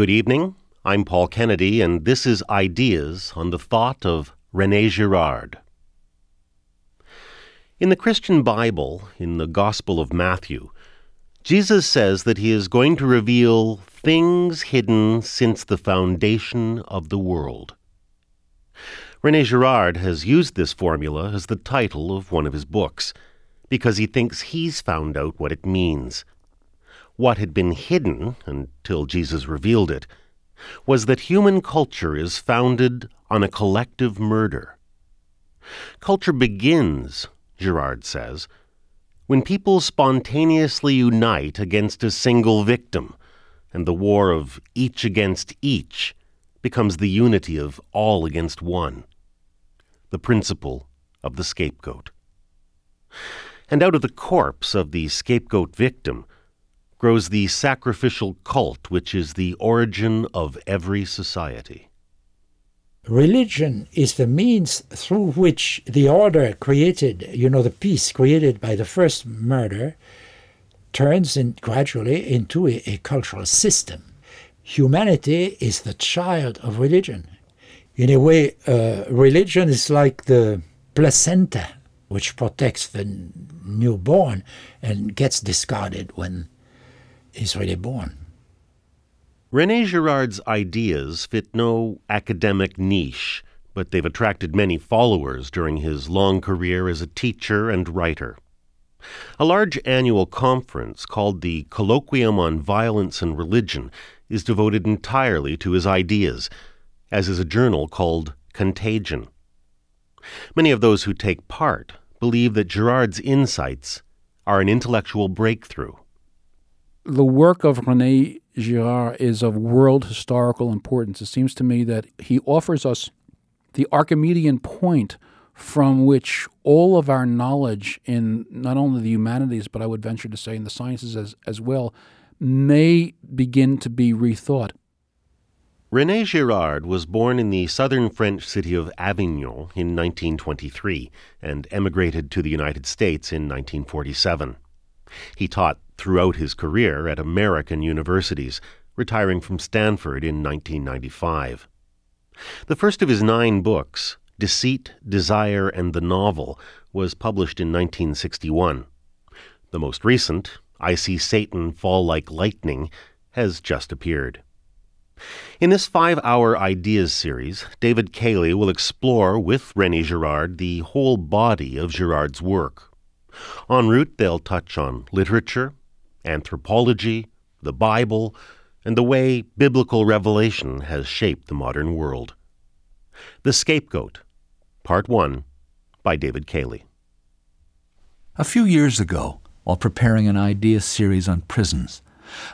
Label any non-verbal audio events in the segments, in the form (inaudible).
Good evening. I'm Paul Kennedy, and this is Ideas on the Thought of Rene Girard. In the Christian Bible, in the Gospel of Matthew, Jesus says that he is going to reveal things hidden since the foundation of the world. Rene Girard has used this formula as the title of one of his books because he thinks he's found out what it means. What had been hidden until Jesus revealed it was that human culture is founded on a collective murder. Culture begins, Girard says, when people spontaneously unite against a single victim, and the war of each against each becomes the unity of all against one, the principle of the scapegoat. And out of the corpse of the scapegoat victim grows the sacrificial cult which is the origin of every society. Religion is the means through which the order created, you know, the peace created by the first murder, turns in gradually into a, a cultural system. Humanity is the child of religion. In a way, uh, religion is like the placenta which protects the newborn and gets discarded when he's really born. Rene Girard's ideas fit no academic niche, but they've attracted many followers during his long career as a teacher and writer. A large annual conference called the Colloquium on Violence and Religion is devoted entirely to his ideas, as is a journal called Contagion. Many of those who take part believe that Girard's insights are an intellectual breakthrough. The work of Rene Girard is of world historical importance. It seems to me that he offers us the Archimedean point from which all of our knowledge in not only the humanities, but I would venture to say in the sciences as, as well, may begin to be rethought. Rene Girard was born in the southern French city of Avignon in 1923 and emigrated to the United States in 1947. He taught throughout his career at American universities, retiring from Stanford in 1995. The first of his nine books, Deceit, Desire, and the Novel, was published in 1961. The most recent, I See Satan Fall Like Lightning, has just appeared. In this five hour ideas series, David Cayley will explore with Rene Girard the whole body of Girard's work. En route, they'll touch on literature, anthropology, the Bible, and the way biblical revelation has shaped the modern world. The Scapegoat, Part 1, by David Cayley. A few years ago, while preparing an idea series on prisons,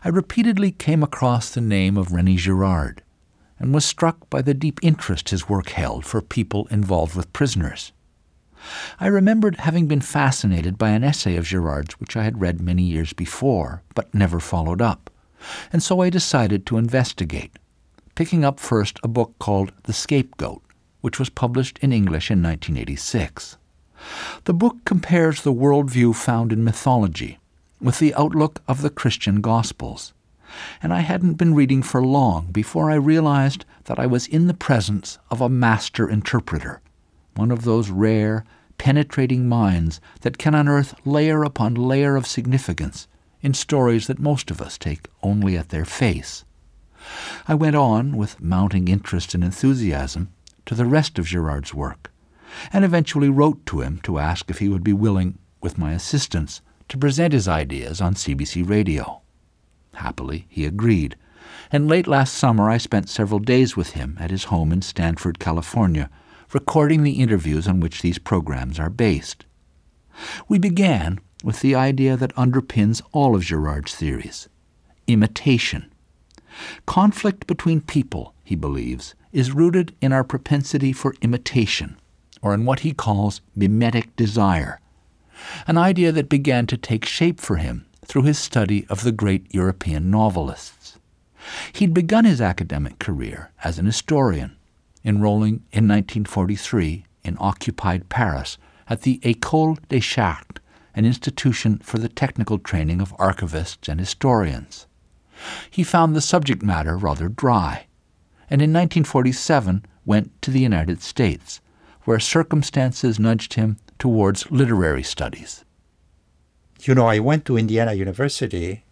I repeatedly came across the name of Rene Girard and was struck by the deep interest his work held for people involved with prisoners. I remembered having been fascinated by an essay of Girard's which I had read many years before, but never followed up, and so I decided to investigate, picking up first a book called The Scapegoat, which was published in English in 1986. The book compares the worldview found in mythology with the outlook of the Christian Gospels, and I hadn't been reading for long before I realized that I was in the presence of a master interpreter, one of those rare, penetrating minds that can unearth layer upon layer of significance in stories that most of us take only at their face. I went on, with mounting interest and enthusiasm, to the rest of Girard's work, and eventually wrote to him to ask if he would be willing, with my assistance, to present his ideas on CBC Radio. Happily, he agreed, and late last summer I spent several days with him at his home in Stanford, California, recording the interviews on which these programs are based. We began with the idea that underpins all of Girard's theories imitation. Conflict between people, he believes, is rooted in our propensity for imitation, or in what he calls mimetic desire, an idea that began to take shape for him through his study of the great European novelists. He'd begun his academic career as an historian, enrolling in 1943 in occupied Paris at the École des Chartes, an institution for the technical training of archivists and historians. He found the subject matter rather dry, and in 1947 went to the United States, where circumstances nudged him towards literary studies. You know, I went to Indiana University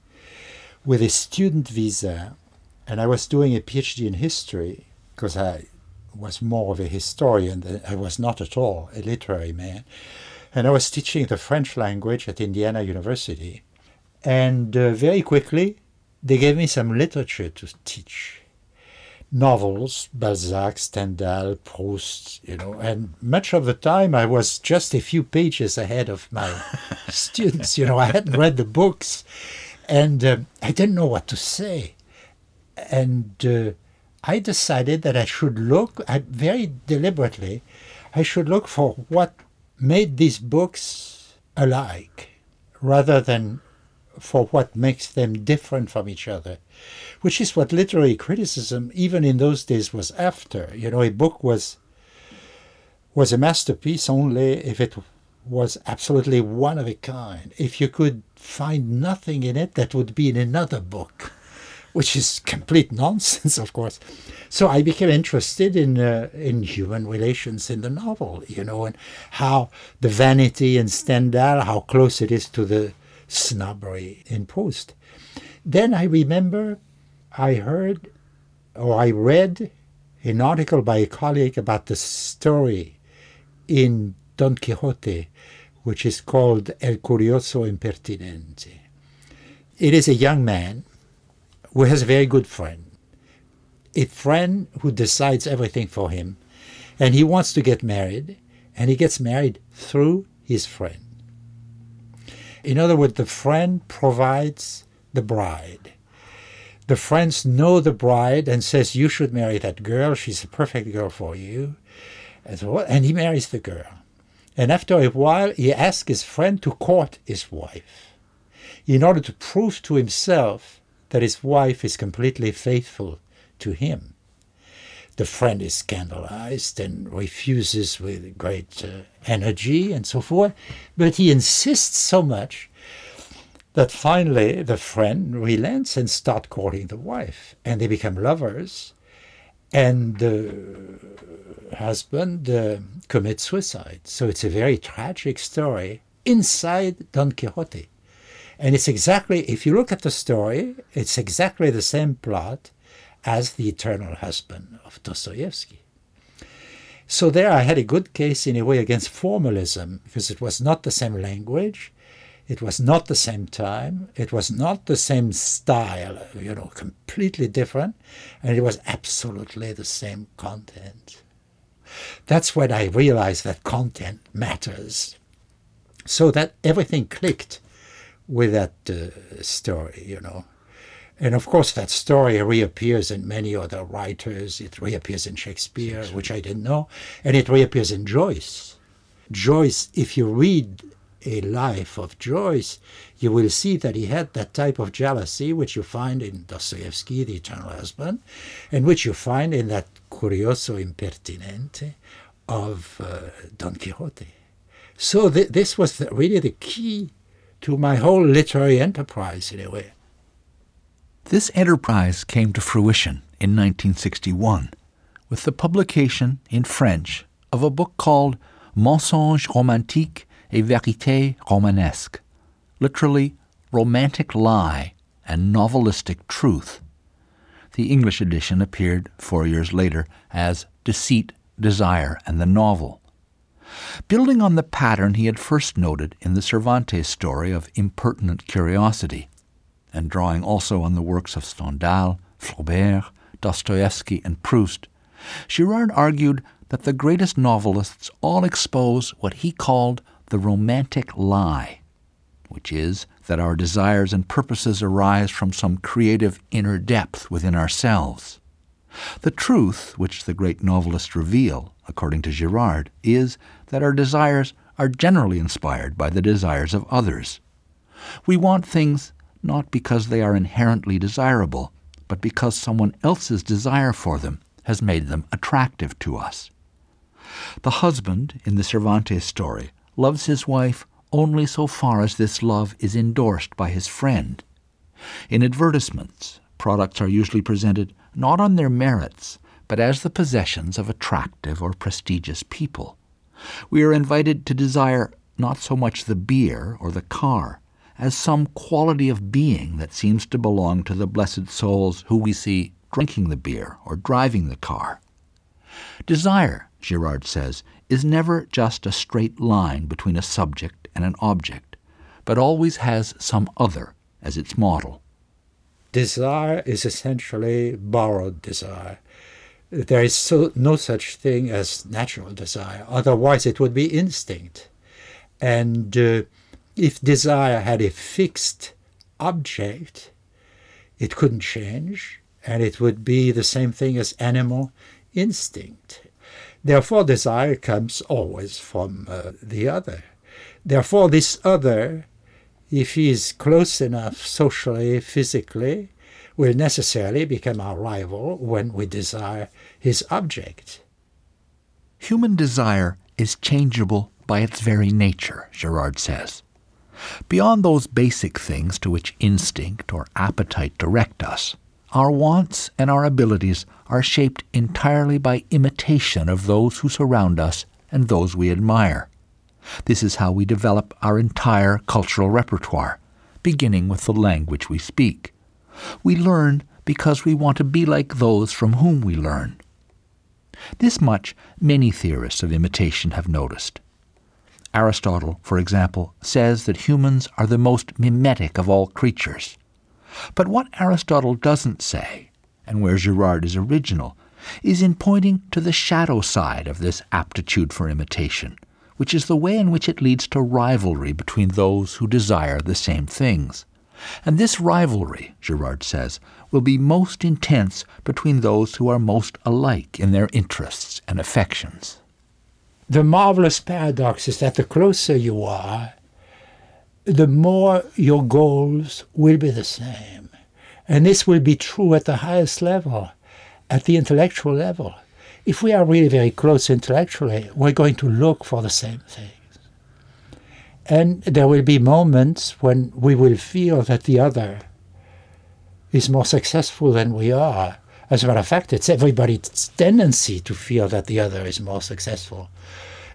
with a student visa, and I was doing a PhD in history because I was more of a historian than I was not at all a literary man. And I was teaching the French language at Indiana University. And uh, very quickly, they gave me some literature to teach novels, Balzac, Stendhal, Proust, you know, and much of the time I was just a few pages ahead of my (laughs) students. You know, I hadn't read the books and uh, I didn't know what to say. And uh, I decided that I should look, I, very deliberately, I should look for what made these books alike rather than for what makes them different from each other, which is what literary criticism, even in those days, was after. You know, a book was was a masterpiece only if it was absolutely one of a kind. If you could find nothing in it that would be in another book, which is complete nonsense, of course. So I became interested in uh, in human relations in the novel, you know, and how the vanity in Stendhal, how close it is to the snobbery in Proust. Then I remember I heard or I read an article by a colleague about the story in Don Quixote, which is called El Curioso Impertinente. It is a young man who has a very good friend, a friend who decides everything for him, and he wants to get married, and he gets married through his friend. In other words, the friend provides the bride. The friends know the bride and says, you should marry that girl. She's a perfect girl for you. And, so, and he marries the girl. And after a while, he asks his friend to court his wife in order to prove to himself that his wife is completely faithful to him. The friend is scandalized and refuses with great uh, energy and so forth, but he insists so much that finally the friend relents and start courting the wife, and they become lovers, and the husband uh, commits suicide. So it's a very tragic story inside Don Quixote. And it's exactly, if you look at the story, it's exactly the same plot as The Eternal Husband of Dostoevsky. So there I had a good case in a way against formalism because it was not the same language, it was not the same time, it was not the same style, you know, completely different, and it was absolutely the same content. That's when I realized that content matters. So that everything clicked with that uh, story, you know. And of course, that story reappears in many other writers. It reappears in Shakespeare, which I didn't know, and it reappears in Joyce. Joyce, if you read a life of Joyce, you will see that he had that type of jealousy which you find in Dostoevsky, The Eternal Husband, and which you find in that Curioso Impertinente of uh, Don Quixote. So th- this was the, really the key to my whole literary enterprise in a way. This enterprise came to fruition in 1961 with the publication in French of a book called Mensonge romantique et vérité romanesque, literally romantic lie and novelistic truth. The English edition appeared four years later as Deceit, Desire, and the Novel. Building on the pattern he had first noted in the Cervantes story of impertinent curiosity, and drawing also on the works of Stendhal, Flaubert, Dostoevsky, and Proust, Girard argued that the greatest novelists all expose what he called the romantic lie, which is that our desires and purposes arise from some creative inner depth within ourselves. The truth, which the great novelists reveal, according to Girard, is that our desires are generally inspired by the desires of others. We want things not because they are inherently desirable, but because someone else's desire for them has made them attractive to us. The husband in the Cervantes story loves his wife only so far as this love is endorsed by his friend. In advertisements, products are usually presented not on their merits, but as the possessions of attractive or prestigious people. We are invited to desire not so much the beer or the car as some quality of being that seems to belong to the blessed souls who we see drinking the beer or driving the car. Desire, Girard says, is never just a straight line between a subject and an object, but always has some other as its model. Desire is essentially borrowed desire. There is so, no such thing as natural desire, otherwise, it would be instinct. And uh, if desire had a fixed object, it couldn't change, and it would be the same thing as animal instinct. Therefore, desire comes always from uh, the other. Therefore, this other, if he is close enough socially, physically, will necessarily become our rival when we desire his object. Human desire is changeable by its very nature, Girard says. Beyond those basic things to which instinct or appetite direct us, our wants and our abilities are shaped entirely by imitation of those who surround us and those we admire. This is how we develop our entire cultural repertoire, beginning with the language we speak. We learn because we want to be like those from whom we learn. This much many theorists of imitation have noticed. Aristotle, for example, says that humans are the most mimetic of all creatures. But what Aristotle doesn't say, and where Girard is original, is in pointing to the shadow side of this aptitude for imitation, which is the way in which it leads to rivalry between those who desire the same things. And this rivalry, Girard says, will be most intense between those who are most alike in their interests and affections. The marvelous paradox is that the closer you are, the more your goals will be the same. And this will be true at the highest level, at the intellectual level. If we are really very close intellectually, we're going to look for the same things. And there will be moments when we will feel that the other is more successful than we are. As a matter of fact, it's everybody's tendency to feel that the other is more successful.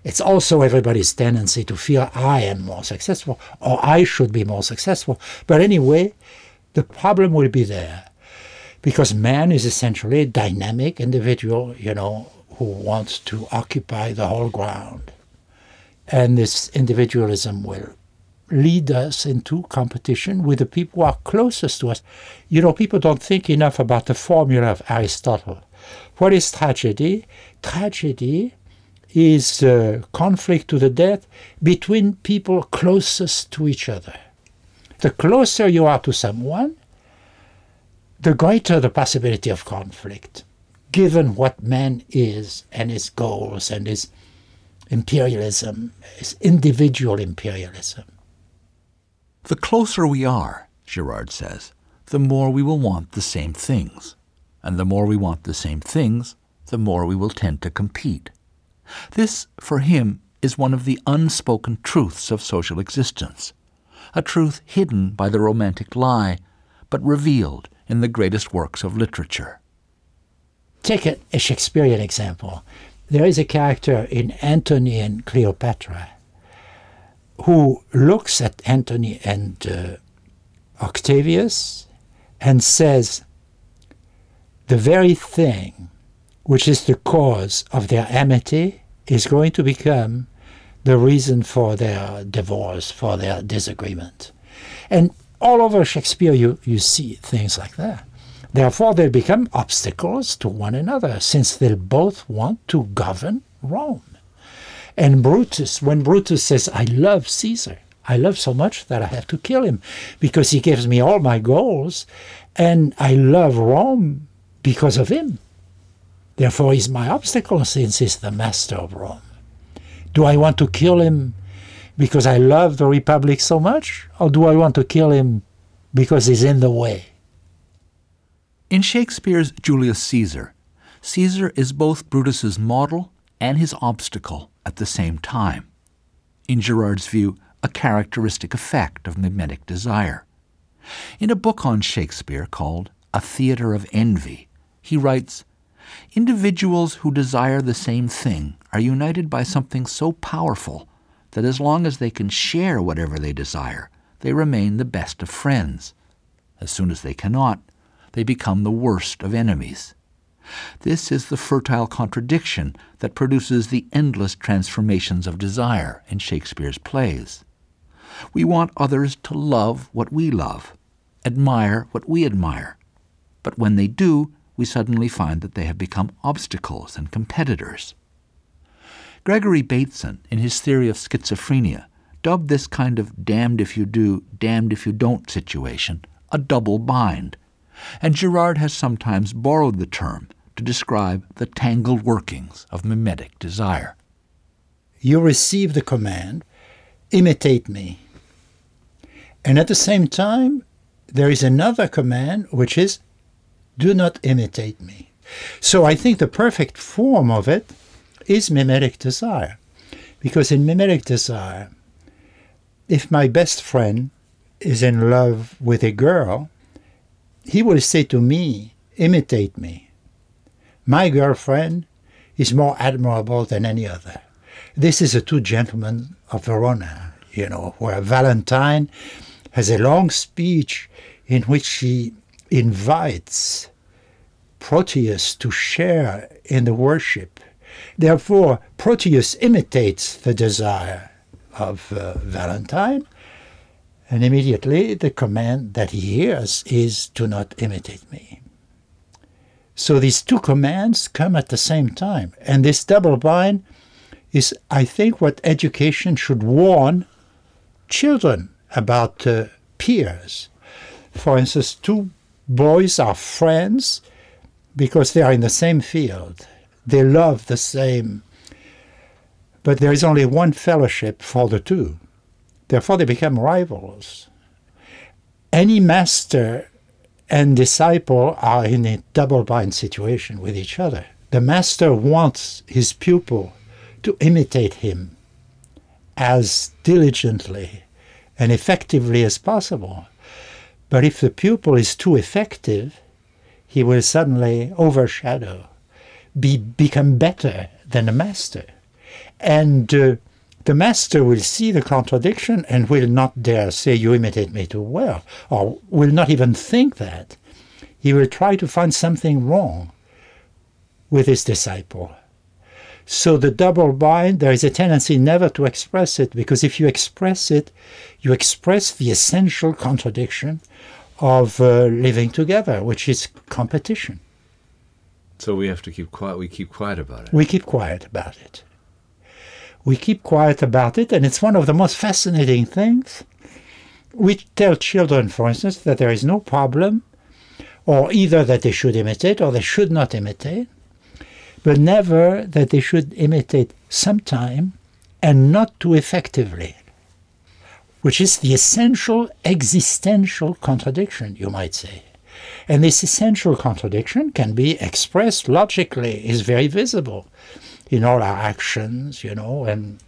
It's also everybody's tendency to feel I am more successful or I should be more successful. But anyway, the problem will be there because man is essentially a dynamic individual, you know, who wants to occupy the whole ground. And this individualism will lead us into competition with the people who are closest to us. You know, people don't think enough about the formula of Aristotle. What is tragedy? Tragedy is conflict to the death between people closest to each other. The closer you are to someone, the greater the possibility of conflict, given what man is and his goals and his imperialism, his individual imperialism. The closer we are, Girard says, the more we will want the same things. And the more we want the same things, the more we will tend to compete. This, for him, is one of the unspoken truths of social existence, a truth hidden by the romantic lie, but revealed in the greatest works of literature. Take a Shakespearean example. There is a character in Antony and Cleopatra who looks at Antony and uh, Octavius and says, The very thing which is the cause of their amity, is going to become the reason for their divorce, for their disagreement. And all over Shakespeare, you, you see things like that. Therefore, they become obstacles to one another, since they both want to govern Rome. And Brutus, when Brutus says, I love Caesar, I love so much that I have to kill him because he gives me all my goals, and I love Rome because of him. Therefore, he's my obstacle since he's the master of Rome. Do I want to kill him because I love the Republic so much, or do I want to kill him because he's in the way? In Shakespeare's Julius Caesar, Caesar is both Brutus's model and his obstacle at the same time. In Girard's view, a characteristic effect of mimetic desire. In a book on Shakespeare called a theater of envy, he writes Individuals who desire the same thing are united by something so powerful that as long as they can share whatever they desire, they remain the best of friends. As soon as they cannot, they become the worst of enemies. This is the fertile contradiction that produces the endless transformations of desire in Shakespeare's plays. We want others to love what we love, admire what we admire. But when they do, we suddenly find that they have become obstacles and competitors. Gregory Bateson, in his theory of schizophrenia, dubbed this kind of damned if you do, damned if you don't situation a double bind, and Girard has sometimes borrowed the term to describe the tangled workings of mimetic desire. You receive the command, imitate me. And at the same time, there is another command which is do not imitate me. So I think the perfect form of it is mimetic desire. Because in mimetic desire, if my best friend is in love with a girl, he will say to me, imitate me. My girlfriend is more admirable than any other. This is the two gentlemen of Verona, you know, where Valentine has a long speech in which she invites Proteus to share in the worship. Therefore, Proteus imitates the desire of uh, Valentine, and immediately the command that he hears is do not imitate me. So these two commands come at the same time, and this double bind is, I think, what education should warn children about uh, peers. For instance, two boys are friends because they are in the same field. They love the same, but there is only one fellowship for the two. Therefore, they become rivals. Any master and disciple are in a double bind situation with each other. The master wants his pupil to imitate him as diligently and effectively as possible. But if the pupil is too effective, he will suddenly overshadow, be, become better than the master. And uh, the master will see the contradiction and will not dare say, You imitate me too well, or will not even think that. He will try to find something wrong with his disciple. So the double bind, there is a tendency never to express it, because if you express it, you express the essential contradiction of uh, living together, which is competition. So we have to keep quiet. We keep quiet about it. We keep quiet about it. We keep quiet about it, and it's one of the most fascinating things. We tell children, for instance, that there is no problem, or either that they should imitate or they should not imitate, but never that they should imitate sometime and not too effectively which is the essential existential contradiction, you might say. And this essential contradiction can be expressed logically, is very visible in all our actions, you know, and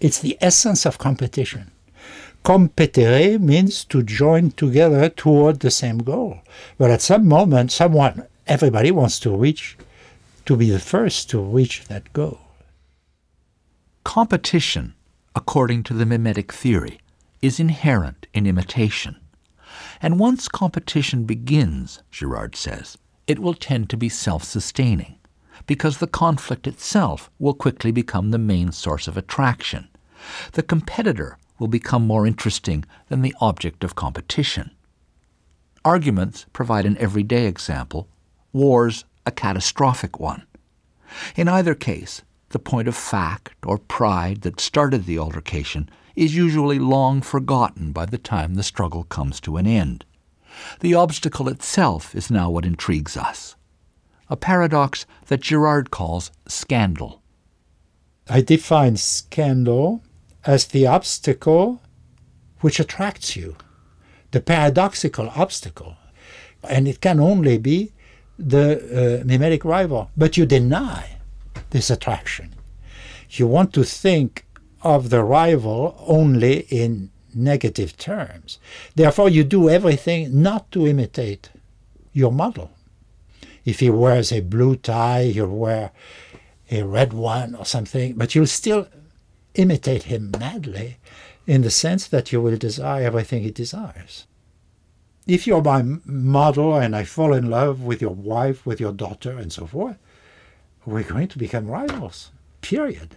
it's the essence of competition. Competere means to join together toward the same goal. But at some moment, someone, everybody wants to reach, to be the first to reach that goal. Competition according to the mimetic theory, is inherent in imitation. And once competition begins, Girard says, it will tend to be self sustaining, because the conflict itself will quickly become the main source of attraction. The competitor will become more interesting than the object of competition. Arguments provide an everyday example, wars a catastrophic one. In either case, the point of fact or pride that started the altercation is usually long forgotten by the time the struggle comes to an end. The obstacle itself is now what intrigues us. A paradox that Girard calls scandal. I define scandal as the obstacle which attracts you, the paradoxical obstacle. And it can only be the uh, mimetic rival. But you deny this attraction. You want to think of the rival only in negative terms. Therefore, you do everything not to imitate your model. If he wears a blue tie, you'll wear a red one or something, but you'll still imitate him madly in the sense that you will desire everything he desires. If you're my model and I fall in love with your wife, with your daughter, and so forth, we're going to become rivals, period.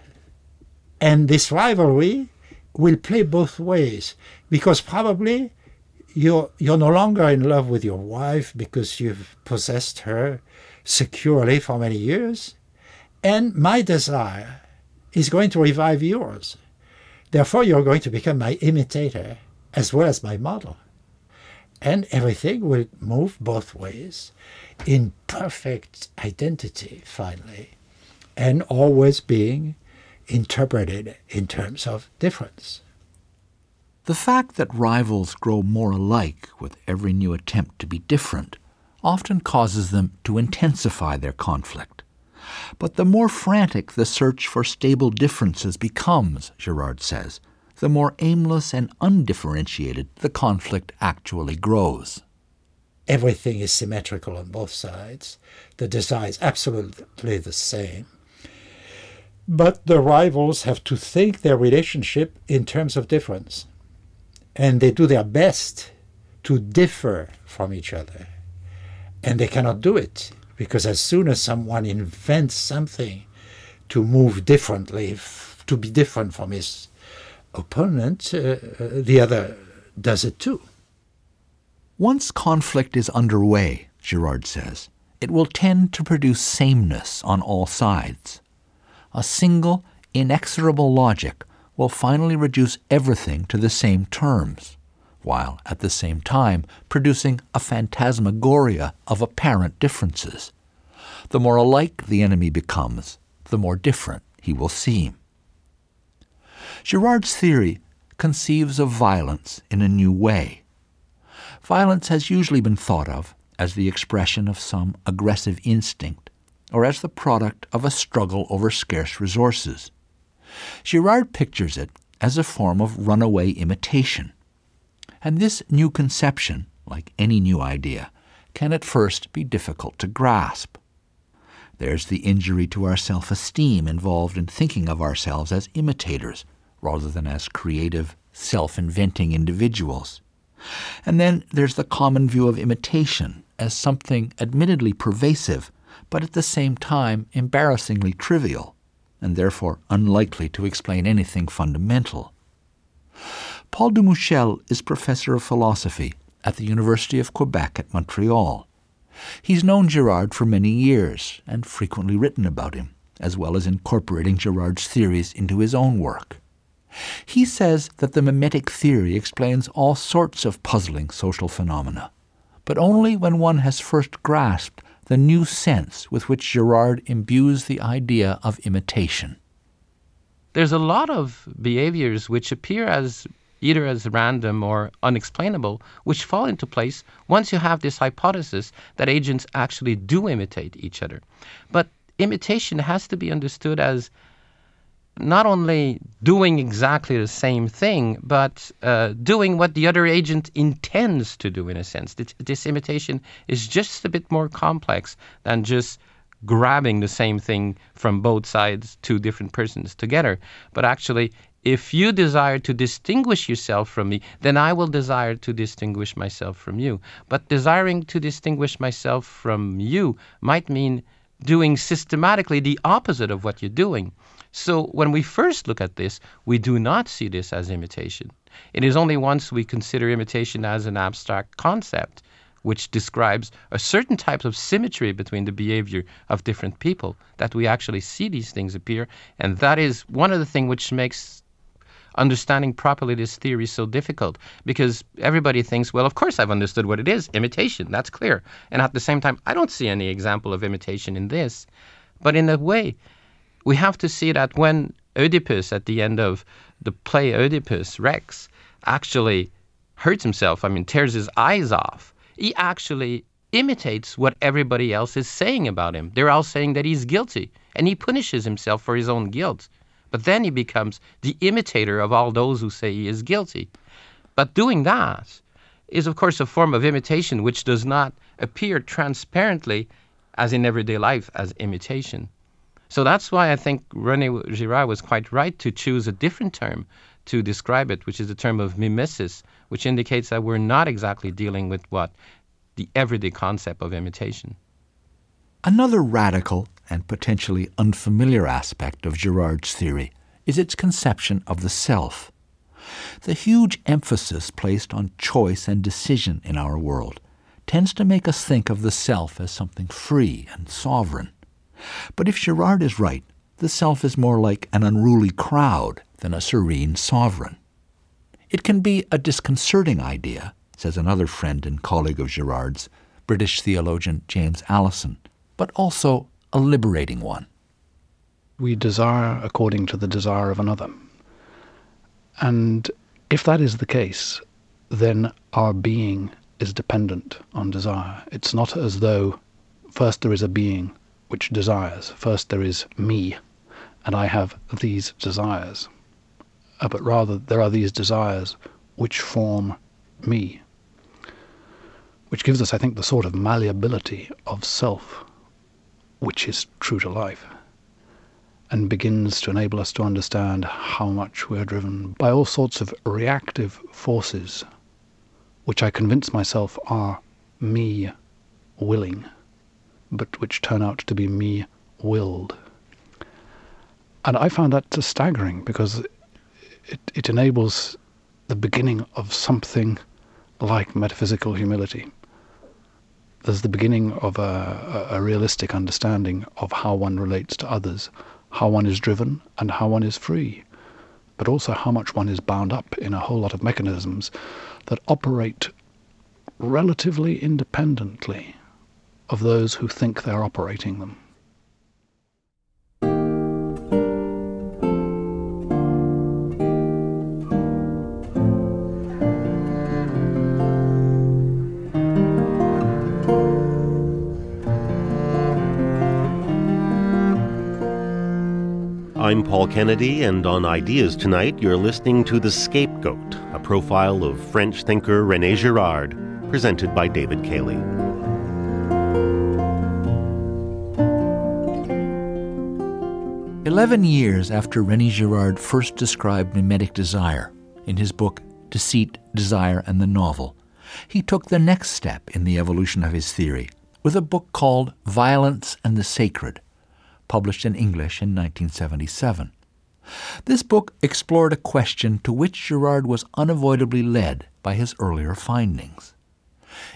And this rivalry will play both ways because probably you're, you're no longer in love with your wife because you've possessed her securely for many years. And my desire is going to revive yours. Therefore, you're going to become my imitator as well as my model. And everything will move both ways in perfect identity, finally, and always being interpreted in terms of difference. The fact that rivals grow more alike with every new attempt to be different often causes them to intensify their conflict. But the more frantic the search for stable differences becomes, Girard says, the more aimless and undifferentiated the conflict actually grows. Everything is symmetrical on both sides. The desire is absolutely the same. But the rivals have to think their relationship in terms of difference. And they do their best to differ from each other. And they cannot do it because as soon as someone invents something to move differently, to be different from his opponent, uh, uh, the other does it too. Once conflict is underway, Girard says, it will tend to produce sameness on all sides. A single, inexorable logic will finally reduce everything to the same terms, while at the same time producing a phantasmagoria of apparent differences. The more alike the enemy becomes, the more different he will seem. Girard's theory conceives of violence in a new way. Violence has usually been thought of as the expression of some aggressive instinct or as the product of a struggle over scarce resources. Girard pictures it as a form of runaway imitation. And this new conception, like any new idea, can at first be difficult to grasp. There's the injury to our self esteem involved in thinking of ourselves as imitators rather than as creative, self inventing individuals. And then there's the common view of imitation as something admittedly pervasive, but at the same time embarrassingly trivial, and therefore unlikely to explain anything fundamental. Paul Dumouchel is professor of philosophy at the University of Quebec at Montreal. He's known Girard for many years and frequently written about him, as well as incorporating Girard's theories into his own work. He says that the mimetic theory explains all sorts of puzzling social phenomena, but only when one has first grasped the new sense with which Girard imbues the idea of imitation. There's a lot of behaviors which appear as either as random or unexplainable, which fall into place once you have this hypothesis that agents actually do imitate each other. But imitation has to be understood as not only doing exactly the same thing, but uh, doing what the other agent intends to do in a sense. This, this, imitation is just a bit more complex than just grabbing the same thing from both sides, two different persons together. But actually, if you desire to distinguish yourself from me, then I will desire to distinguish myself from you. But desiring to distinguish myself from you might mean doing systematically the opposite of what you're doing. So when we first look at this, we do not see this as imitation. It is only once we consider imitation as an abstract concept, which describes a certain type of symmetry between the behavior of different people, that we actually see these things appear. And that is one of the things which makes understanding properly this theory so difficult because everybody thinks, well, of course I've understood what it is imitation, that's clear. And at the same time, I don't see any example of imitation in this. But in a way, we have to see that when Oedipus, at the end of the play Oedipus Rex, actually hurts himself, I mean, tears his eyes off, he actually imitates what everybody else is saying about him. They're all saying that he's guilty, and he punishes himself for his own guilt. But then he becomes the imitator of all those who say he is guilty. But doing that is, of course, a form of imitation which does not appear transparently, as in everyday life, as imitation. So that's why I think Rene Girard was quite right to choose a different term to describe it, which is the term of mimesis, which indicates that we're not exactly dealing with what the everyday concept of imitation. Another radical and potentially unfamiliar aspect of Girard's theory is its conception of the self. The huge emphasis placed on choice and decision in our world tends to make us think of the self as something free and sovereign. But if Girard is right, the self is more like an unruly crowd than a serene sovereign. It can be a disconcerting idea, says another friend and colleague of Girard's, British theologian James Alison, but also a liberating one. We desire according to the desire of another. And if that is the case, then our being is dependent on desire. It's not as though first there is a being which desires, first there is me, and I have these desires. Uh, but rather, there are these desires which form me, which gives us, I think, the sort of malleability of self which is true to life and begins to enable us to understand how much we're driven by all sorts of reactive forces, which I convince myself are me willing, but which turn out to be me willed. And I found that staggering because it, it enables the beginning of something like metaphysical humility. There's the beginning of a, a, realistic understanding of how one relates to others, how one is driven and how one is free, but also how much one is bound up in a whole lot of mechanisms that operate relatively independently of those who think they're operating them. I'm Paul Kennedy, and on Ideas Tonight, you're listening to The Scapegoat, a profile of French thinker Rene Girard, presented by David Cayley. Eleven years after Rene Girard first described mimetic desire in his book Deceit, Desire, and the Novel, he took the next step in the evolution of his theory with a book called Violence and the Sacred published in English in 1977. This book explored a question to which Girard was unavoidably led by his earlier findings.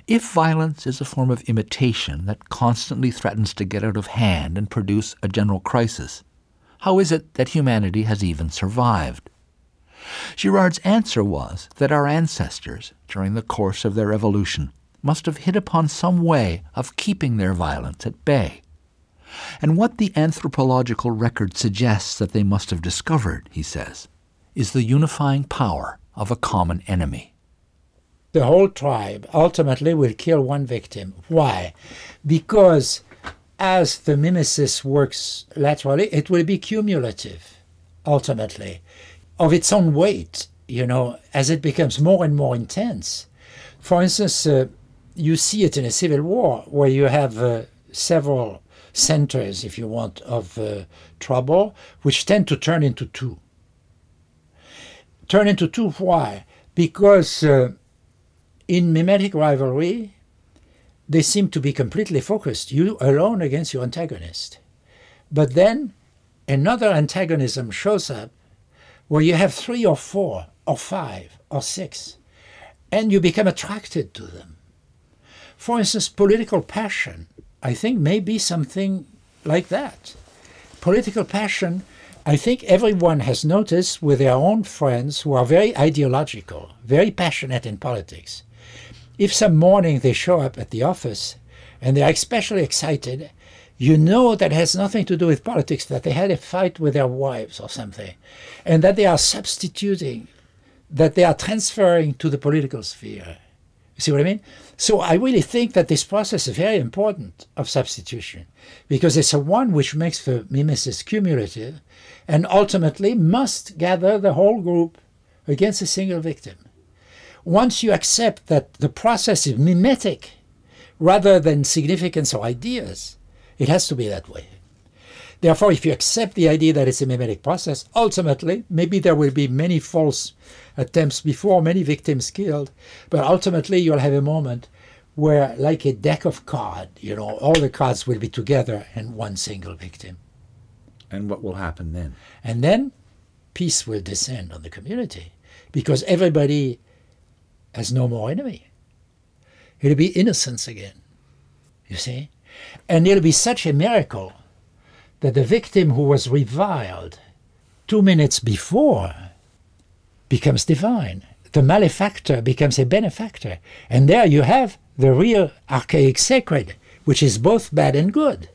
If violence is a form of imitation that constantly threatens to get out of hand and produce a general crisis, how is it that humanity has even survived? Girard's answer was that our ancestors, during the course of their evolution, must have hit upon some way of keeping their violence at bay. And what the anthropological record suggests that they must have discovered, he says, is the unifying power of a common enemy. The whole tribe ultimately will kill one victim. Why? Because as the mimesis works laterally, it will be cumulative, ultimately, of its own weight, you know, as it becomes more and more intense. For instance, uh, you see it in a civil war where you have uh, several centers, if you want, of uh, trouble, which tend to turn into two. Turn into two, why? Because uh, in mimetic rivalry, they seem to be completely focused, you alone against your antagonist. But then another antagonism shows up where you have three or four or five or six, and you become attracted to them. For instance, political passion I think maybe something like that. Political passion, I think everyone has noticed with their own friends who are very ideological, very passionate in politics. If some morning they show up at the office and they're especially excited, you know that has nothing to do with politics, that they had a fight with their wives or something, and that they are substituting, that they are transferring to the political sphere. You see what I mean? So I really think that this process is very important of substitution because it's a one which makes the mimesis cumulative and ultimately must gather the whole group against a single victim. Once you accept that the process is mimetic rather than significance or ideas, it has to be that way. Therefore, if you accept the idea that it's a mimetic process, ultimately, maybe there will be many false attempts before, many victims killed, but ultimately you'll have a moment where, like a deck of cards, you know, all the cards will be together and one single victim. And what will happen then? And then peace will descend on the community because everybody has no more enemy. It'll be innocence again, you see? And it'll be such a miracle that the victim who was reviled two minutes before becomes divine. The malefactor becomes a benefactor. And there you have the real archaic sacred, which is both bad and good.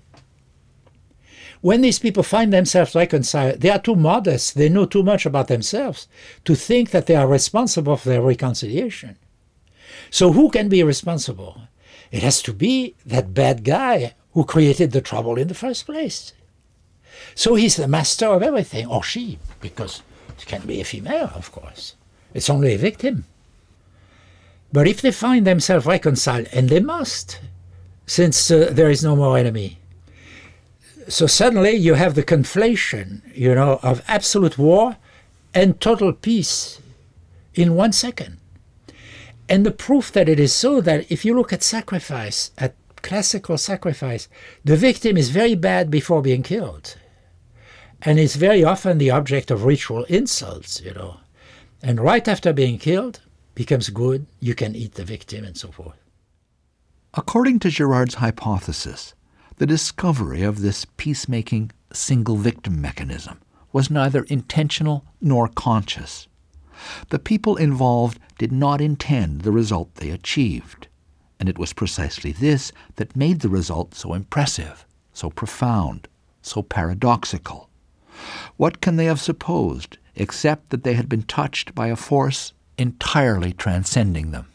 When these people find themselves reconciled, they are too modest, they know too much about themselves to think that they are responsible for their reconciliation. So, who can be responsible? It has to be that bad guy who created the trouble in the first place. So, he's the master of everything, or she, because it can be a female, of course. It's only a victim. But if they find themselves reconciled, and they must, since uh, there is no more enemy, so suddenly you have the conflation, you know, of absolute war and total peace in one second. And the proof that it is so that if you look at sacrifice, at classical sacrifice, the victim is very bad before being killed. And is very often the object of ritual insults, you know. And right after being killed, becomes good, you can eat the victim and so forth. According to Girard's hypothesis, the discovery of this peacemaking single victim mechanism was neither intentional nor conscious. The people involved did not intend the result they achieved, and it was precisely this that made the result so impressive, so profound, so paradoxical. What can they have supposed except that they had been touched by a force entirely transcending them?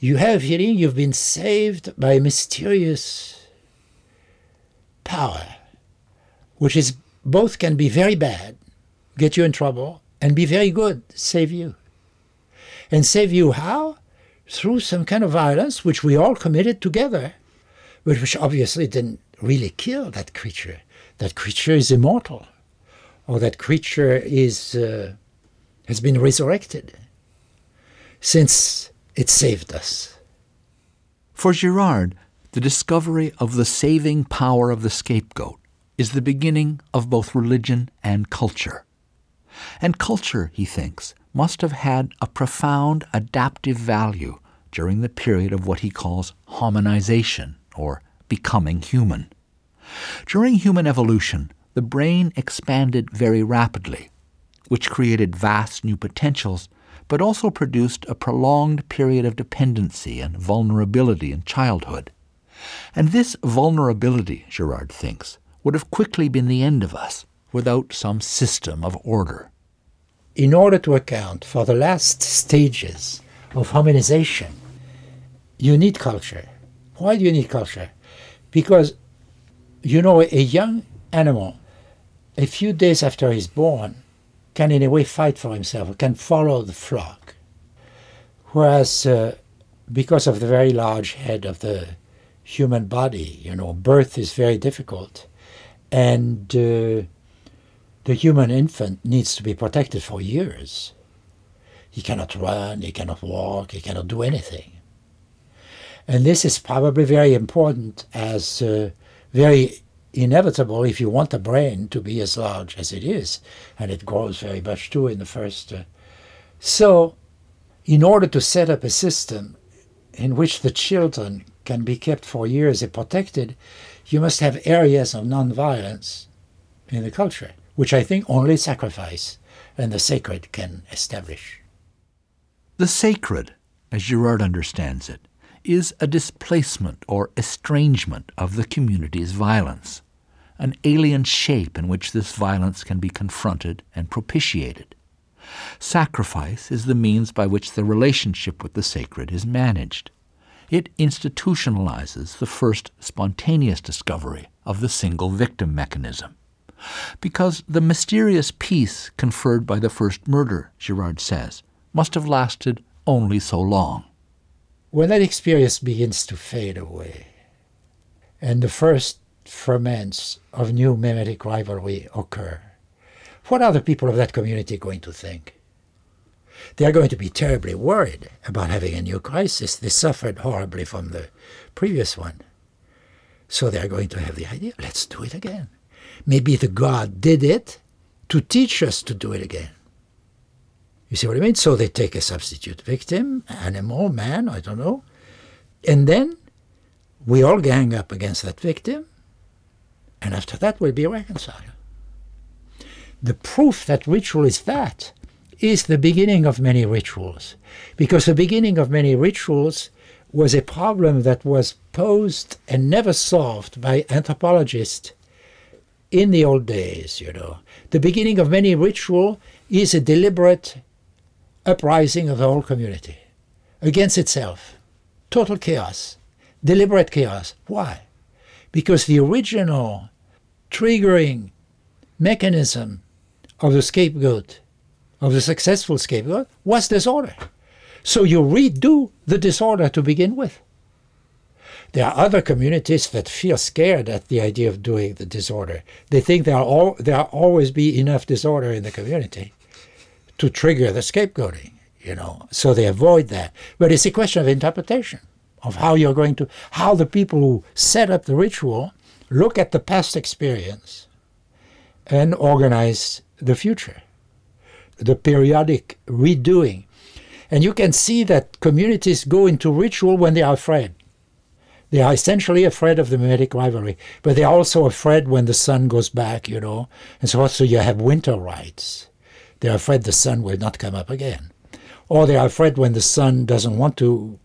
You have feeling you've been saved by a mysterious power, which is both can be very bad, get you in trouble, and be very good, save you. And save you how? Through some kind of violence which we all committed together, but which obviously didn't really kill that creature. That creature is immortal, or that creature is uh, has been resurrected, since it saved us. For Girard, the discovery of the saving power of the scapegoat is the beginning of both religion and culture. And culture, he thinks, must have had a profound adaptive value during the period of what he calls hominization, or becoming human. During human evolution, the brain expanded very rapidly, which created vast new potentials, but also produced a prolonged period of dependency and vulnerability in childhood. And this vulnerability, Girard thinks, would have quickly been the end of us without some system of order. In order to account for the last stages of hominization, you need culture. Why do you need culture? Because, you know, a young animal, a few days after he's born, can in a way fight for himself, can follow the flock. Whereas, uh, because of the very large head of the human body, you know, birth is very difficult. And uh, the human infant needs to be protected for years. He cannot run, he cannot walk, he cannot do anything. And this is probably very important as uh, very inevitable if you want the brain to be as large as it is, and it grows very much too in the first. Uh, so, in order to set up a system in which the children can be kept for years and protected, you must have areas of nonviolence in the culture, which I think only sacrifice and the sacred can establish. The sacred, as Girard understands it, is a displacement or estrangement of the community's violence, an alien shape in which this violence can be confronted and propitiated. Sacrifice is the means by which the relationship with the sacred is managed. It institutionalizes the first spontaneous discovery of the single victim mechanism. Because the mysterious peace conferred by the first murder, Girard says, must have lasted only so long. When that experience begins to fade away, and the first ferments of new mimetic rivalry occur, what are the people of that community going to think? They are going to be terribly worried about having a new crisis. They suffered horribly from the previous one. So they are going to have the idea let's do it again. Maybe the God did it to teach us to do it again. You see what I mean? So they take a substitute victim, animal, man, I don't know. And then we all gang up against that victim. And after that, we'll be reconciled. The proof that ritual is that is the beginning of many rituals. Because the beginning of many rituals was a problem that was posed and never solved by anthropologists in the old days, you know. The beginning of many ritual is a deliberate uprising of the whole community against itself. Total chaos, deliberate chaos. Why? Because the original triggering mechanism of the scapegoat, of the successful scapegoat, was disorder. So you redo the disorder to begin with. There are other communities that feel scared at the idea of doing the disorder. They think there will there always be enough disorder in the community to trigger the scapegoating, you know. So they avoid that. But it's a question of interpretation of how you're going to how the people who set up the ritual look at the past experience and organize the future. The periodic redoing. And you can see that communities go into ritual when they are afraid. They are essentially afraid of the mimetic rivalry, but they're also afraid when the sun goes back, you know. And so also you have winter rites. They're afraid the sun will not come up again. Or they are afraid when the sun doesn't want to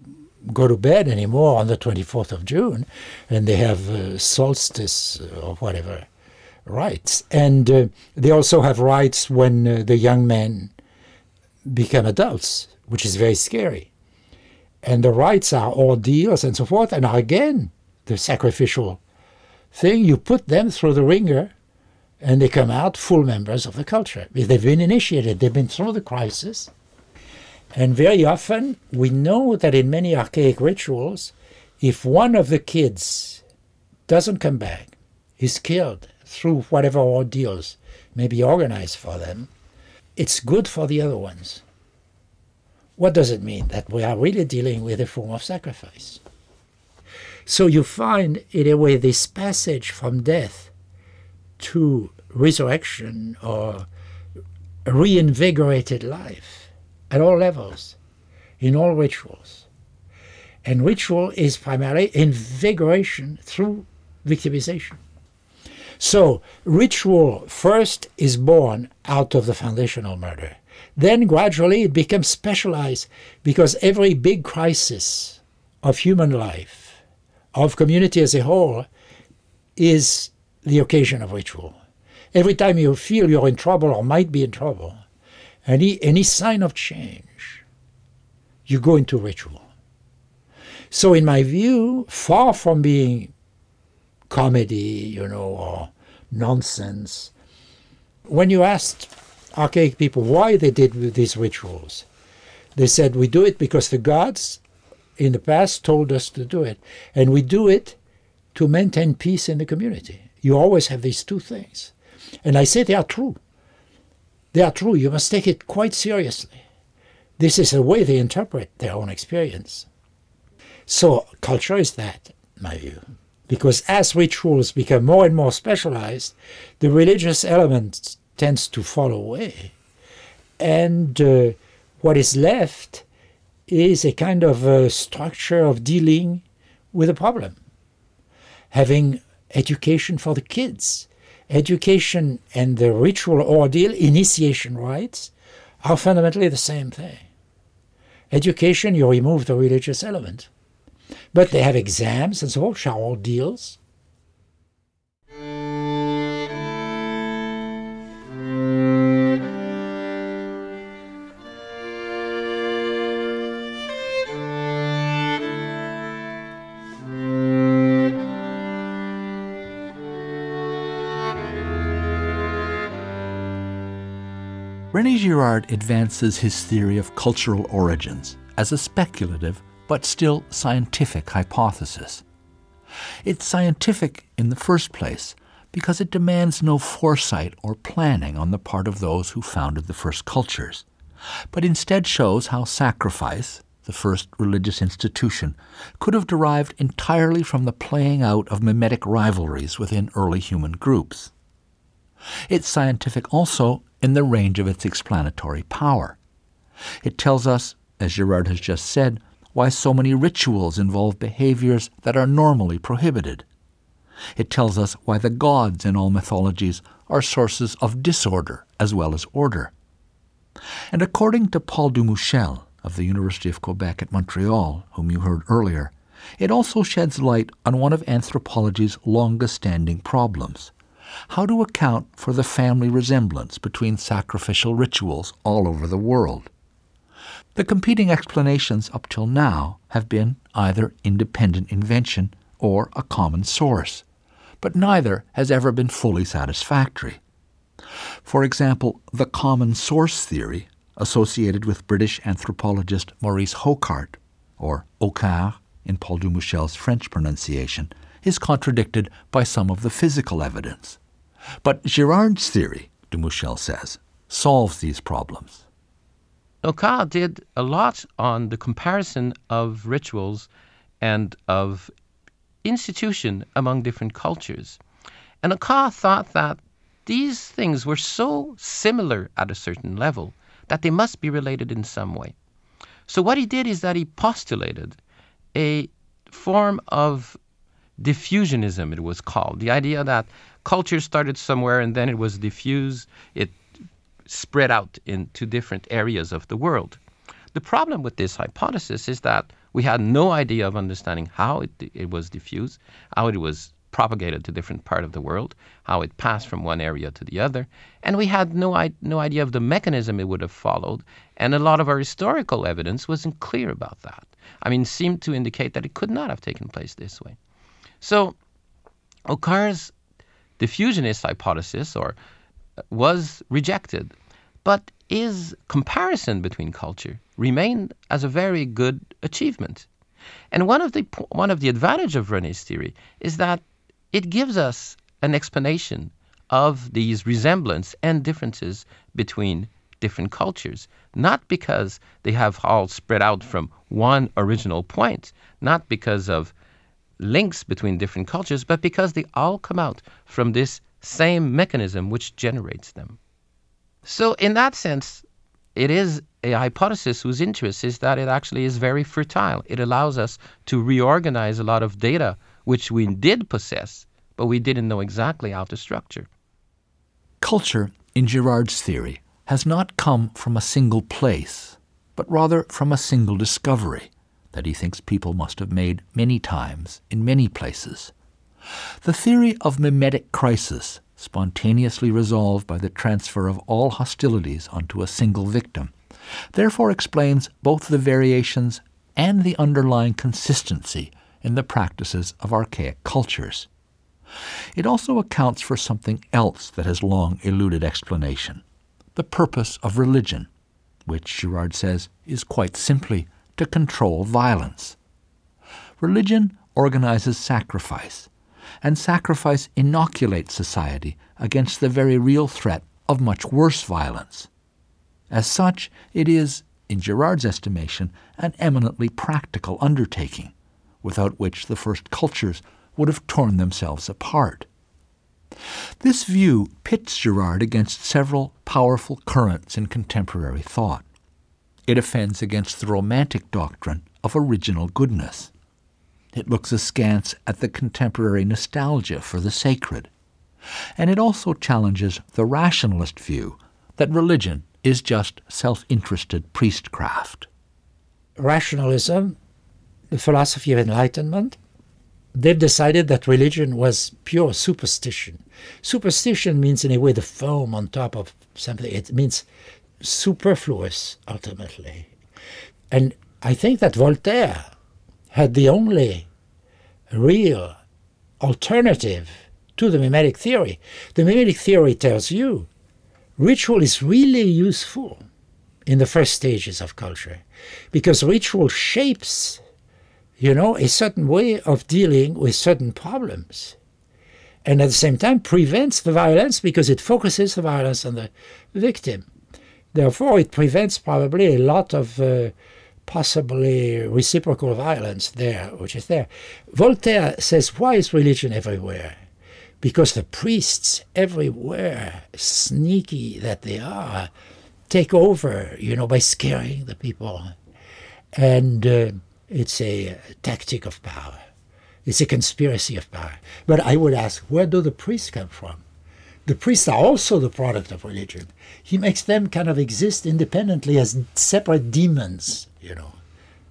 go to bed anymore on the 24th of June, and they have uh, solstice or whatever rites. And uh, they also have rites when uh, the young men become adults, which is very scary. And the rites are ordeals and so forth, and are again the sacrificial thing. You put them through the wringer, and they come out full members of the culture. They've been initiated, they've been through the crisis. And very often, we know that in many archaic rituals, if one of the kids doesn't come back, is killed through whatever ordeals may be organized for them, it's good for the other ones. What does it mean? That we are really dealing with a form of sacrifice. So you find, in a way, this passage from death to resurrection or reinvigorated life at all levels, in all rituals. And ritual is primarily invigoration through victimization. So, ritual first is born out of the foundational murder. Then gradually it becomes specialized because every big crisis of human life, of community as a whole, is the occasion of ritual. Every time you feel you're in trouble or might be in trouble, any, any sign of change, you go into ritual. So, in my view, far from being comedy, you know, or nonsense, when you asked archaic people why they did these rituals, they said, We do it because the gods in the past told us to do it. And we do it to maintain peace in the community. You always have these two things. And I say they are true. They are true. You must take it quite seriously. This is the way they interpret their own experience. So, culture is that, my view. Because as rituals become more and more specialized, the religious element tends to fall away. And uh, what is left is a kind of a structure of dealing with a problem. Having education for the kids, education and the ritual ordeal, initiation rites, are fundamentally the same thing. Education, you remove the religious element. But they have exams and so on, which are ordeals. Rene Girard advances his theory of cultural origins, as a speculative but still scientific hypothesis. It's scientific in the first place because it demands no foresight or planning on the part of those who founded the first cultures, but instead shows how sacrifice, the first religious institution, could have derived entirely from the playing out of mimetic rivalries within early human groups. It's scientific also in the range of its explanatory power. It tells us, as Girard has just said, why so many rituals involve behaviors that are normally prohibited. It tells us why the gods in all mythologies are sources of disorder as well as order. And according to Paul Dumouchel of the University of Quebec at Montreal, whom you heard earlier, it also sheds light on one of anthropology's longest standing problems how to account for the family resemblance between sacrificial rituals all over the world. The competing explanations up till now have been either independent invention or a common source, but neither has ever been fully satisfactory. For example, the common source theory, associated with British anthropologist Maurice Hocart, or Hocart in Paul Dumouchel's French pronunciation, is contradicted by some of the physical evidence. But Girard's theory, Dumouchel says, solves these problems. Hocart did a lot on the comparison of rituals and of institution among different cultures. And Hocart thought that these things were so similar at a certain level that they must be related in some way. So what he did is that he postulated a form of diffusionism, it was called. The idea that culture started somewhere and then it was diffused, it spread out into different areas of the world. The problem with this hypothesis is that we had no idea of understanding how it, it was diffused, how it was propagated to different part of the world, how it passed from one area to the other, and we had no, no idea of the mechanism it would have followed, and a lot of our historical evidence wasn't clear about that. I mean, seemed to indicate that it could not have taken place this way. So, Hocart's diffusionist hypothesis, or was rejected, but is comparison between culture remained as a very good achievement. And one of the one of the advantage of René's theory is that it gives us an explanation of these resemblance and differences between different cultures, not because they have all spread out from one original point, not because of links between different cultures, but because they all come out from this same mechanism which generates them. So, in that sense, it is a hypothesis whose interest is that it actually is very fertile. It allows us to reorganize a lot of data which we did possess, but we didn't know exactly how to structure. Culture, in Girard's theory, has not come from a single place, but rather from a single discovery that he thinks people must have made many times in many places. The theory of mimetic crisis, spontaneously resolved by the transfer of all hostilities onto a single victim, therefore explains both the variations and the underlying consistency in the practices of archaic cultures. It also accounts for something else that has long eluded explanation the purpose of religion, which Girard says is quite simply to control violence. Religion organizes sacrifice, and sacrifice inoculates society against the very real threat of much worse violence. As such, it is, in Girard's estimation, an eminently practical undertaking, without which the first cultures would have torn themselves apart. This view pits Girard against several powerful currents in contemporary thought. It offends against the romantic doctrine of original goodness. It looks askance at the contemporary nostalgia for the sacred. And it also challenges the rationalist view that religion is just self interested priestcraft. Rationalism, the philosophy of enlightenment, they've decided that religion was pure superstition. Superstition means, in a way, the foam on top of something. It means superfluous, ultimately. And I think that Voltaire had the only real alternative to the mimetic theory. The mimetic theory tells you ritual is really useful in the first stages of culture because ritual shapes, you know, a certain way of dealing with certain problems. And at the same time, prevents the violence because it focuses the violence on the victim. Therefore, it prevents probably a lot of uh, possibly reciprocal violence there, which is there. Voltaire says, Why is religion everywhere? Because the priests everywhere, sneaky that they are, take over, you know, by scaring the people. And uh, it's a tactic of power. It's a conspiracy of power. But I would ask, where do the priests come from? The priests are also the product of religion. He makes them kind of exist independently as separate demons, you know,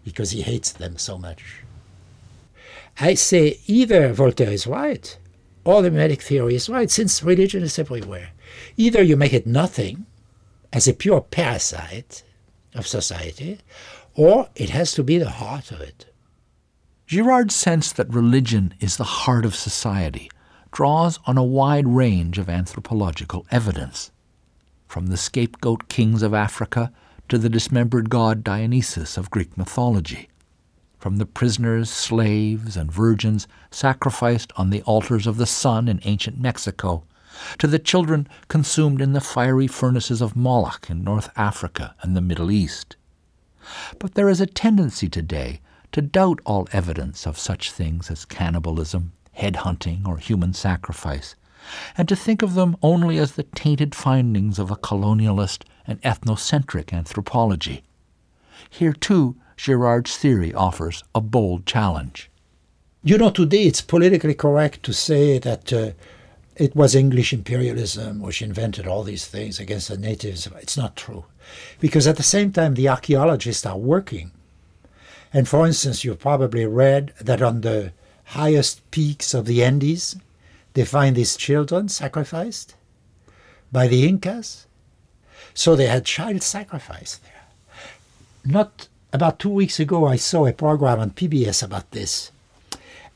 because he hates them so much. I say either Voltaire is right or the Mimetic theory is right, since religion is everywhere. Either you make it nothing as a pure parasite of society, or it has to be the heart of it. Girard's sense that religion is the heart of society draws on a wide range of anthropological evidence, from the scapegoat kings of Africa to the dismembered god Dionysus of Greek mythology, from the prisoners, slaves, and virgins sacrificed on the altars of the sun in ancient Mexico, to the children consumed in the fiery furnaces of Moloch in North Africa and the Middle East. But there is a tendency today to doubt all evidence of such things as cannibalism, headhunting, or human sacrifice, and to think of them only as the tainted findings of a colonialist and ethnocentric anthropology. Here, too, Girard's theory offers a bold challenge. You know, today it's politically correct to say that uh, it was English imperialism which invented all these things against the natives. It's not true. Because at the same time, the archaeologists are working. And for instance, you've probably read that on the highest peaks of the Andes, they find these children sacrificed by the Incas. So they had child sacrifice there. Not about two weeks ago, I saw a program on PBS about this.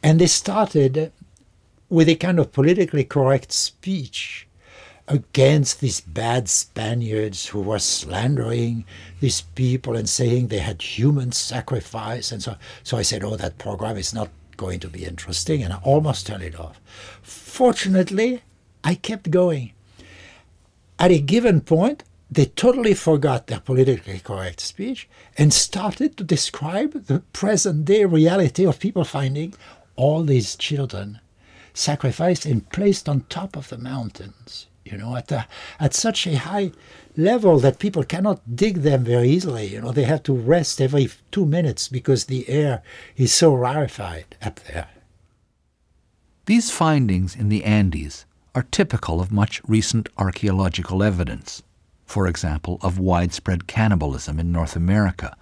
And they started with a kind of politically correct speech against these bad Spaniards who were slandering these people and saying they had human sacrifice and so so I said, Oh, that program is not going to be interesting and I almost turned it off. Fortunately, I kept going. At a given point, they totally forgot their politically correct speech and started to describe the present day reality of people finding all these children sacrificed and placed on top of the mountains, you know, at, the, at such a high level that people cannot dig them very easily. You know, they have to rest every two minutes because the air is so rarefied up there. These findings in the Andes are typical of much recent archaeological evidence, for example, of widespread cannibalism in North America,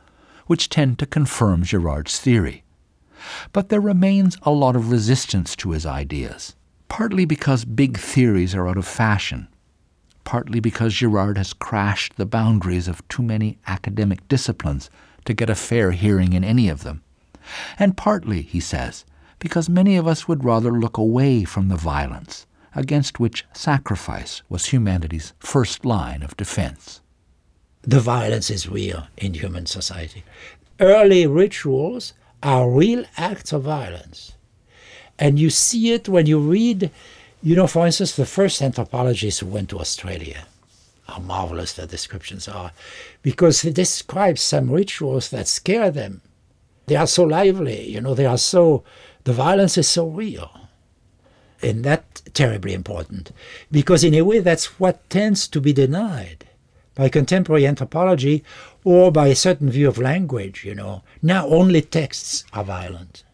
which tend to confirm Girard's theory. But there remains a lot of resistance to his ideas, partly because big theories are out of fashion, partly because Girard has crashed the boundaries of too many academic disciplines to get a fair hearing in any of them, and partly, he says, because many of us would rather look away from the violence against which sacrifice was humanity's first line of defense. The violence is real in human society. Early rituals are real acts of violence. And you see it when you read, you know, for instance, the first anthropologists who went to Australia. How marvelous their descriptions are, because they describe some rituals that scare them. They are so lively, you know, they are so, the violence is so real. And that's terribly important, because in a way, that's what tends to be denied by contemporary anthropology or by a certain view of language, you know. Now only texts are violent.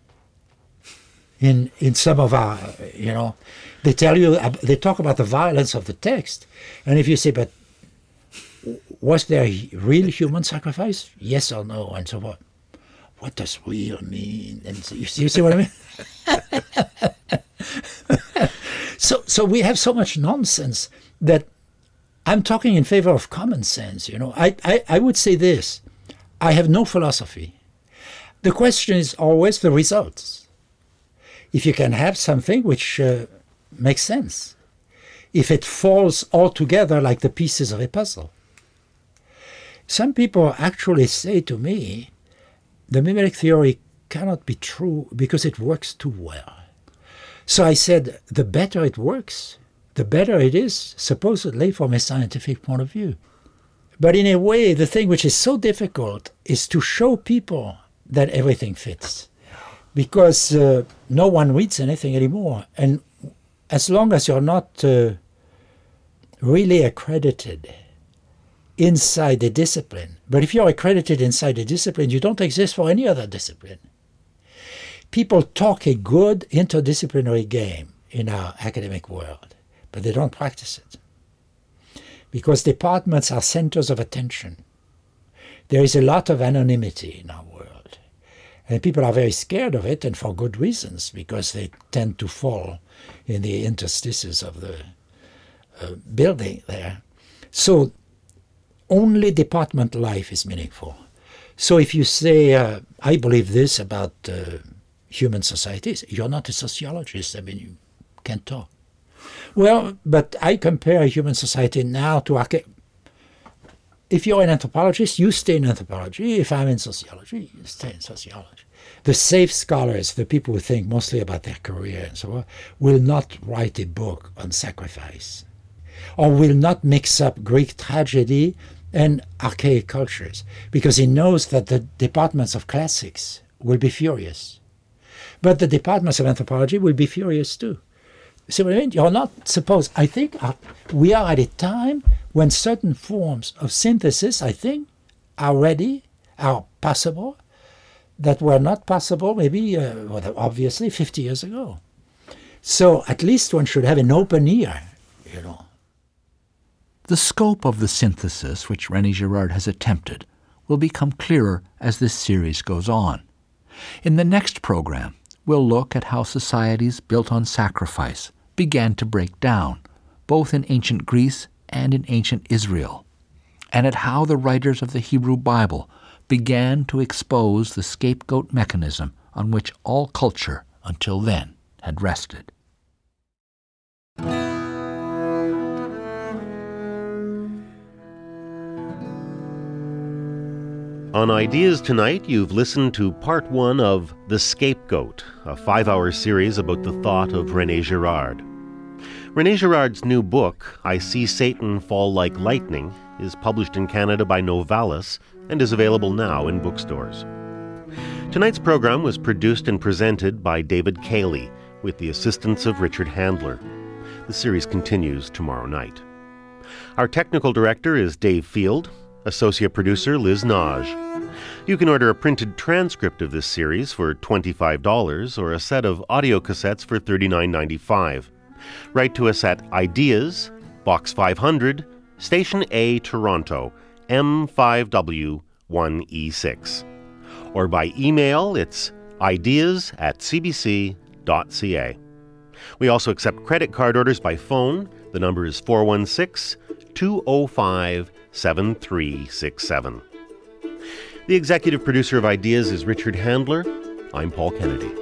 In, in some of our, you know, they tell you, they talk about the violence of the text. And if you say, but was there real human sacrifice? Yes or no? And so on. What does real mean? And so you, see, you see what I mean? (laughs) so, so we have so much nonsense that I'm talking in favor of common sense. You know, I, I, I would say this I have no philosophy. The question is always the results. If you can have something which uh, makes sense, if it falls all together like the pieces of a puzzle. Some people actually say to me, the mimetic theory cannot be true because it works too well. So I said, the better it works, the better it is, supposedly from a scientific point of view. But in a way, the thing which is so difficult is to show people that everything fits. Because uh, no one reads anything anymore. And as long as you're not uh, really accredited inside the discipline, but if you're accredited inside the discipline, you don't exist for any other discipline. People talk a good interdisciplinary game in our academic world, but they don't practice it. Because departments are centers of attention. There is a lot of anonymity in our world. And people are very scared of it, and for good reasons, because they tend to fall in the interstices of the uh, building there. So only department life is meaningful. So if you say, uh, I believe this about uh, human societies, you're not a sociologist. I mean, you can't talk. Well, but I compare human society now to. If you're an anthropologist, you stay in anthropology. If I'm in sociology, you stay in sociology. The safe scholars, the people who think mostly about their career and so on, will not write a book on sacrifice or will not mix up Greek tragedy and archaic cultures because he knows that the departments of classics will be furious. But the departments of anthropology will be furious too. See what I mean? You're not supposed. I think uh, we are at a time when certain forms of synthesis, I think, are ready, are possible, that were not possible maybe, uh, well, obviously, 50 years ago. So at least one should have an open ear, you know. The scope of the synthesis which René Girard has attempted will become clearer as this series goes on. In the next program, we'll look at how societies built on sacrifice began to break down, both in ancient Greece and in ancient Israel, and at how the writers of the Hebrew Bible began to expose the scapegoat mechanism on which all culture until then had rested. On Ideas Tonight, you've listened to part one of The Scapegoat, a five hour series about the thought of Rene Girard. Rene Girard's new book, I See Satan Fall Like Lightning, is published in Canada by Novalis and is available now in bookstores. Tonight's program was produced and presented by David Cayley with the assistance of Richard Handler. The series continues tomorrow night. Our technical director is Dave Field, Associate producer Liz Nagy. You can order a printed transcript of this series for $25 or a set of audio cassettes for $39.95. Write to us at Ideas, Box 500, Station A, Toronto, M5W1E6. Or by email, it's ideas at cbc.ca. We also accept credit card orders by phone. The number is 416 205 7367. The executive producer of Ideas is Richard Handler. I'm Paul Kennedy.